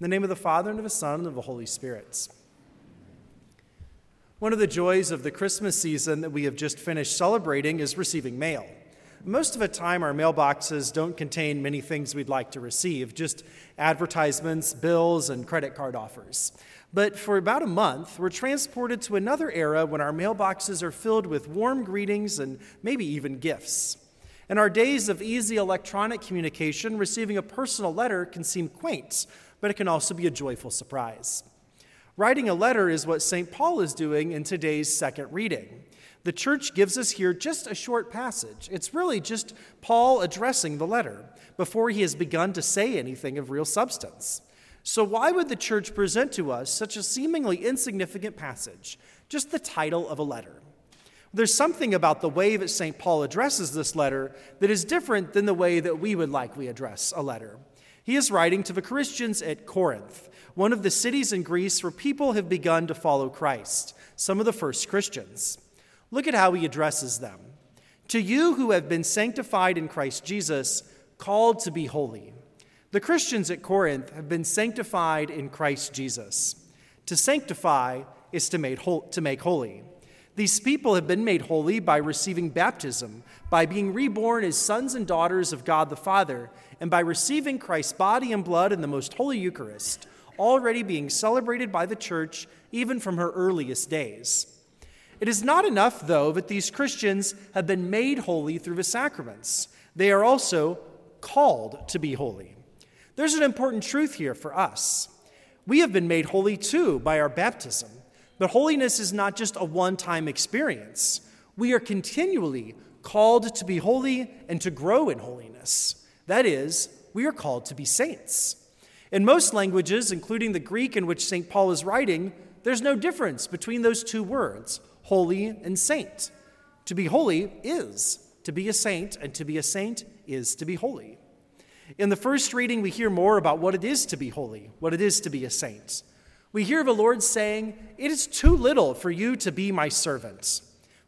In the name of the Father, and of the Son, and of the Holy Spirit. One of the joys of the Christmas season that we have just finished celebrating is receiving mail. Most of the time, our mailboxes don't contain many things we'd like to receive, just advertisements, bills, and credit card offers. But for about a month, we're transported to another era when our mailboxes are filled with warm greetings and maybe even gifts. In our days of easy electronic communication, receiving a personal letter can seem quaint, but it can also be a joyful surprise. Writing a letter is what St. Paul is doing in today's second reading. The church gives us here just a short passage. It's really just Paul addressing the letter before he has begun to say anything of real substance. So, why would the church present to us such a seemingly insignificant passage, just the title of a letter? There's something about the way that St. Paul addresses this letter that is different than the way that we would likely address a letter. He is writing to the Christians at Corinth, one of the cities in Greece where people have begun to follow Christ, some of the first Christians. Look at how he addresses them. To you who have been sanctified in Christ Jesus, called to be holy. The Christians at Corinth have been sanctified in Christ Jesus. To sanctify is to make, to make holy. These people have been made holy by receiving baptism, by being reborn as sons and daughters of God the Father, and by receiving Christ's body and blood in the most holy Eucharist, already being celebrated by the church even from her earliest days. It is not enough, though, that these Christians have been made holy through the sacraments. They are also called to be holy. There's an important truth here for us. We have been made holy too by our baptism, but holiness is not just a one time experience. We are continually called to be holy and to grow in holiness. That is, we are called to be saints. In most languages, including the Greek in which St. Paul is writing, there's no difference between those two words, holy and saint. To be holy is to be a saint, and to be a saint is to be holy. In the first reading, we hear more about what it is to be holy, what it is to be a saint. We hear the Lord saying, It is too little for you to be my servants.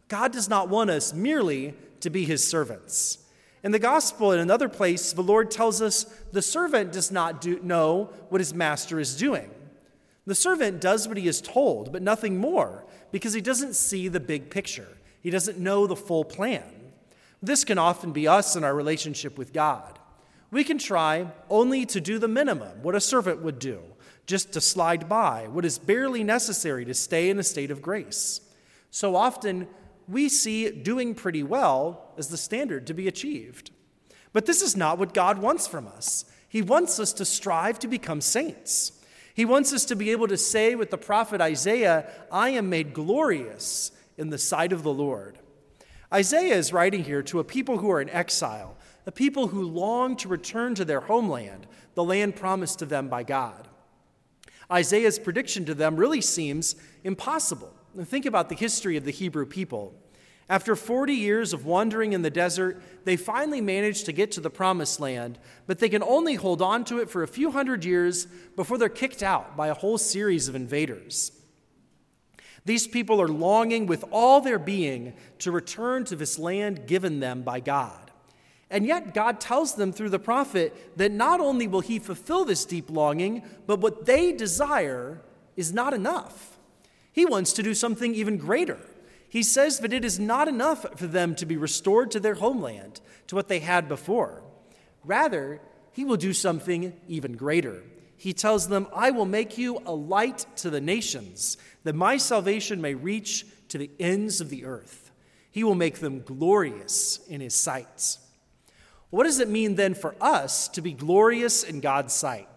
God does not want us merely to be his servants. In the gospel, in another place, the Lord tells us the servant does not do, know what his master is doing. The servant does what he is told, but nothing more, because he doesn't see the big picture. He doesn't know the full plan. This can often be us in our relationship with God. We can try only to do the minimum, what a servant would do, just to slide by, what is barely necessary to stay in a state of grace. So often, we see doing pretty well as the standard to be achieved. But this is not what God wants from us. He wants us to strive to become saints. He wants us to be able to say with the prophet Isaiah, I am made glorious in the sight of the Lord. Isaiah is writing here to a people who are in exile, a people who long to return to their homeland, the land promised to them by God. Isaiah's prediction to them really seems impossible. Think about the history of the Hebrew people. After 40 years of wandering in the desert, they finally manage to get to the promised land, but they can only hold on to it for a few hundred years before they're kicked out by a whole series of invaders. These people are longing with all their being to return to this land given them by God. And yet, God tells them through the prophet that not only will He fulfill this deep longing, but what they desire is not enough. He wants to do something even greater. He says that it is not enough for them to be restored to their homeland, to what they had before. Rather, he will do something even greater. He tells them, I will make you a light to the nations, that my salvation may reach to the ends of the earth. He will make them glorious in his sight. What does it mean then for us to be glorious in God's sight?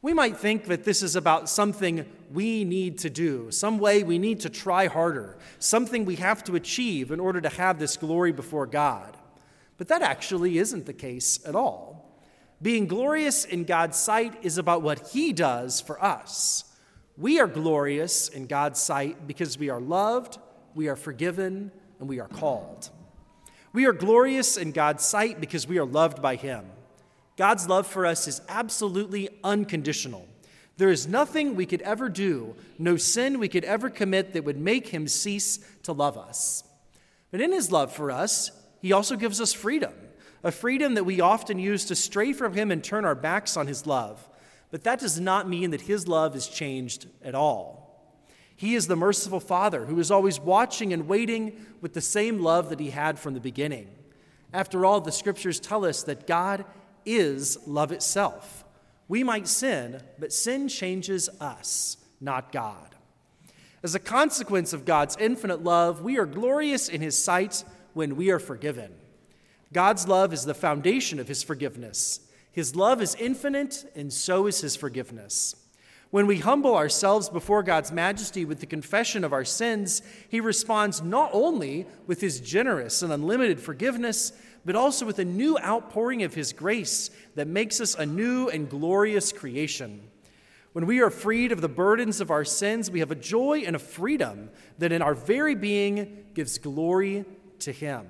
We might think that this is about something we need to do, some way we need to try harder, something we have to achieve in order to have this glory before God. But that actually isn't the case at all. Being glorious in God's sight is about what He does for us. We are glorious in God's sight because we are loved, we are forgiven, and we are called. We are glorious in God's sight because we are loved by Him. God's love for us is absolutely unconditional. There is nothing we could ever do, no sin we could ever commit that would make him cease to love us. But in his love for us, he also gives us freedom, a freedom that we often use to stray from him and turn our backs on his love. but that does not mean that his love is changed at all. He is the merciful Father who is always watching and waiting with the same love that he had from the beginning. After all, the scriptures tell us that God is love itself. We might sin, but sin changes us, not God. As a consequence of God's infinite love, we are glorious in his sight when we are forgiven. God's love is the foundation of his forgiveness. His love is infinite, and so is his forgiveness. When we humble ourselves before God's majesty with the confession of our sins, he responds not only with his generous and unlimited forgiveness, but also with a new outpouring of his grace that makes us a new and glorious creation. When we are freed of the burdens of our sins, we have a joy and a freedom that in our very being gives glory to him.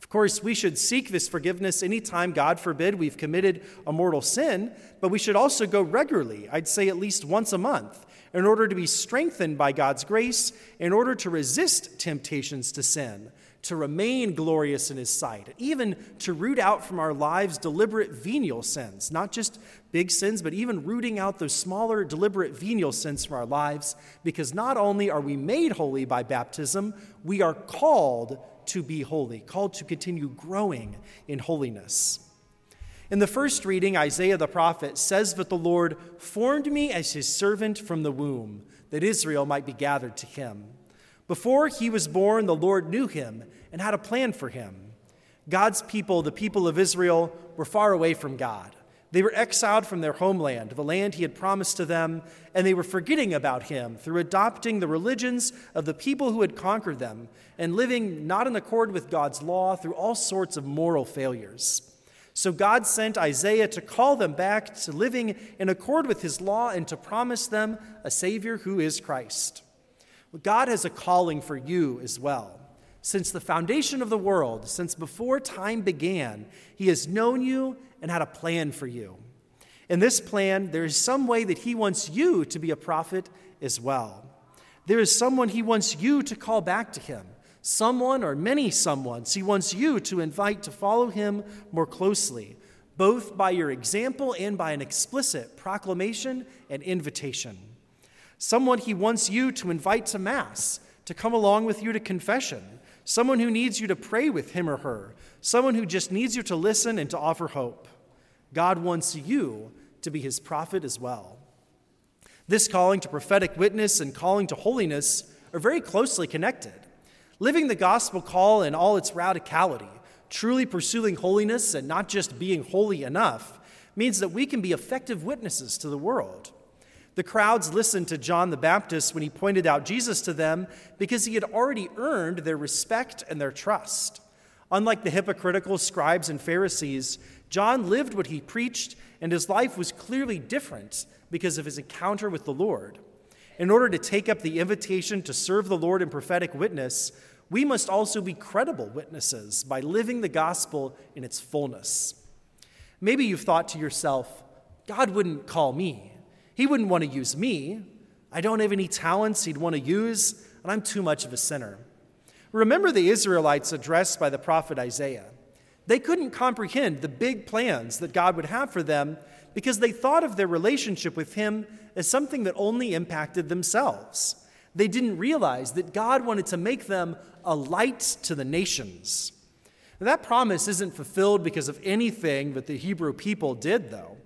Of course, we should seek this forgiveness anytime, God forbid, we've committed a mortal sin, but we should also go regularly, I'd say at least once a month, in order to be strengthened by God's grace, in order to resist temptations to sin, to remain glorious in His sight, even to root out from our lives deliberate venial sins, not just big sins, but even rooting out those smaller, deliberate venial sins from our lives, because not only are we made holy by baptism, we are called to be holy, called to continue growing in holiness. In the first reading, Isaiah the prophet says that the Lord formed me as his servant from the womb, that Israel might be gathered to him. Before he was born, the Lord knew him and had a plan for him. God's people, the people of Israel, were far away from God. They were exiled from their homeland, the land he had promised to them, and they were forgetting about him through adopting the religions of the people who had conquered them and living not in accord with God's law through all sorts of moral failures. So God sent Isaiah to call them back to living in accord with his law and to promise them a Savior who is Christ. God has a calling for you as well. Since the foundation of the world, since before time began, he has known you and had a plan for you. In this plan, there is some way that he wants you to be a prophet as well. There is someone he wants you to call back to him, someone or many someones he wants you to invite to follow him more closely, both by your example and by an explicit proclamation and invitation. Someone he wants you to invite to Mass, to come along with you to confession, someone who needs you to pray with him or her, someone who just needs you to listen and to offer hope. God wants you to be his prophet as well. This calling to prophetic witness and calling to holiness are very closely connected. Living the gospel call in all its radicality, truly pursuing holiness and not just being holy enough, means that we can be effective witnesses to the world. The crowds listened to John the Baptist when he pointed out Jesus to them because he had already earned their respect and their trust. Unlike the hypocritical scribes and Pharisees, John lived what he preached, and his life was clearly different because of his encounter with the Lord. In order to take up the invitation to serve the Lord in prophetic witness, we must also be credible witnesses by living the gospel in its fullness. Maybe you've thought to yourself, God wouldn't call me. He wouldn't want to use me. I don't have any talents he'd want to use, and I'm too much of a sinner. Remember the Israelites addressed by the prophet Isaiah. They couldn't comprehend the big plans that God would have for them because they thought of their relationship with Him as something that only impacted themselves. They didn't realize that God wanted to make them a light to the nations. Now, that promise isn't fulfilled because of anything that the Hebrew people did, though.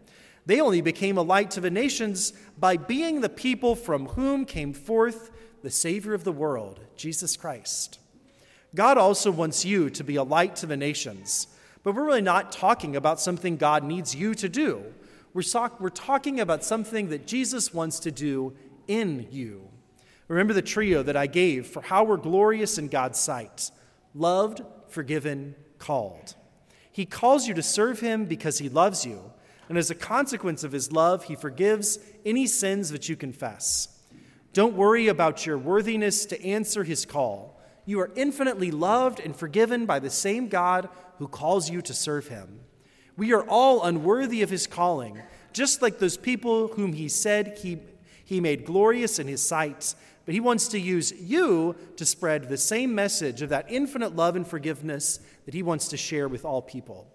They only became a light to the nations by being the people from whom came forth the Savior of the world, Jesus Christ. God also wants you to be a light to the nations. But we're really not talking about something God needs you to do. We're, so- we're talking about something that Jesus wants to do in you. Remember the trio that I gave for how we're glorious in God's sight loved, forgiven, called. He calls you to serve Him because He loves you. And as a consequence of His love, He forgives any sins that you confess. Don't worry about your worthiness to answer His call. You are infinitely loved and forgiven by the same God who calls you to serve him. We are all unworthy of his calling, just like those people whom he said he, he made glorious in his sight. But he wants to use you to spread the same message of that infinite love and forgiveness that he wants to share with all people.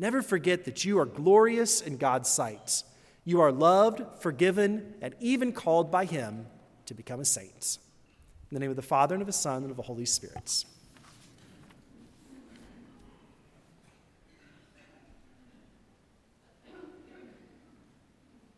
Never forget that you are glorious in God's sight. You are loved, forgiven, and even called by Him to become a saint. In the name of the Father, and of the Son, and of the Holy Spirit.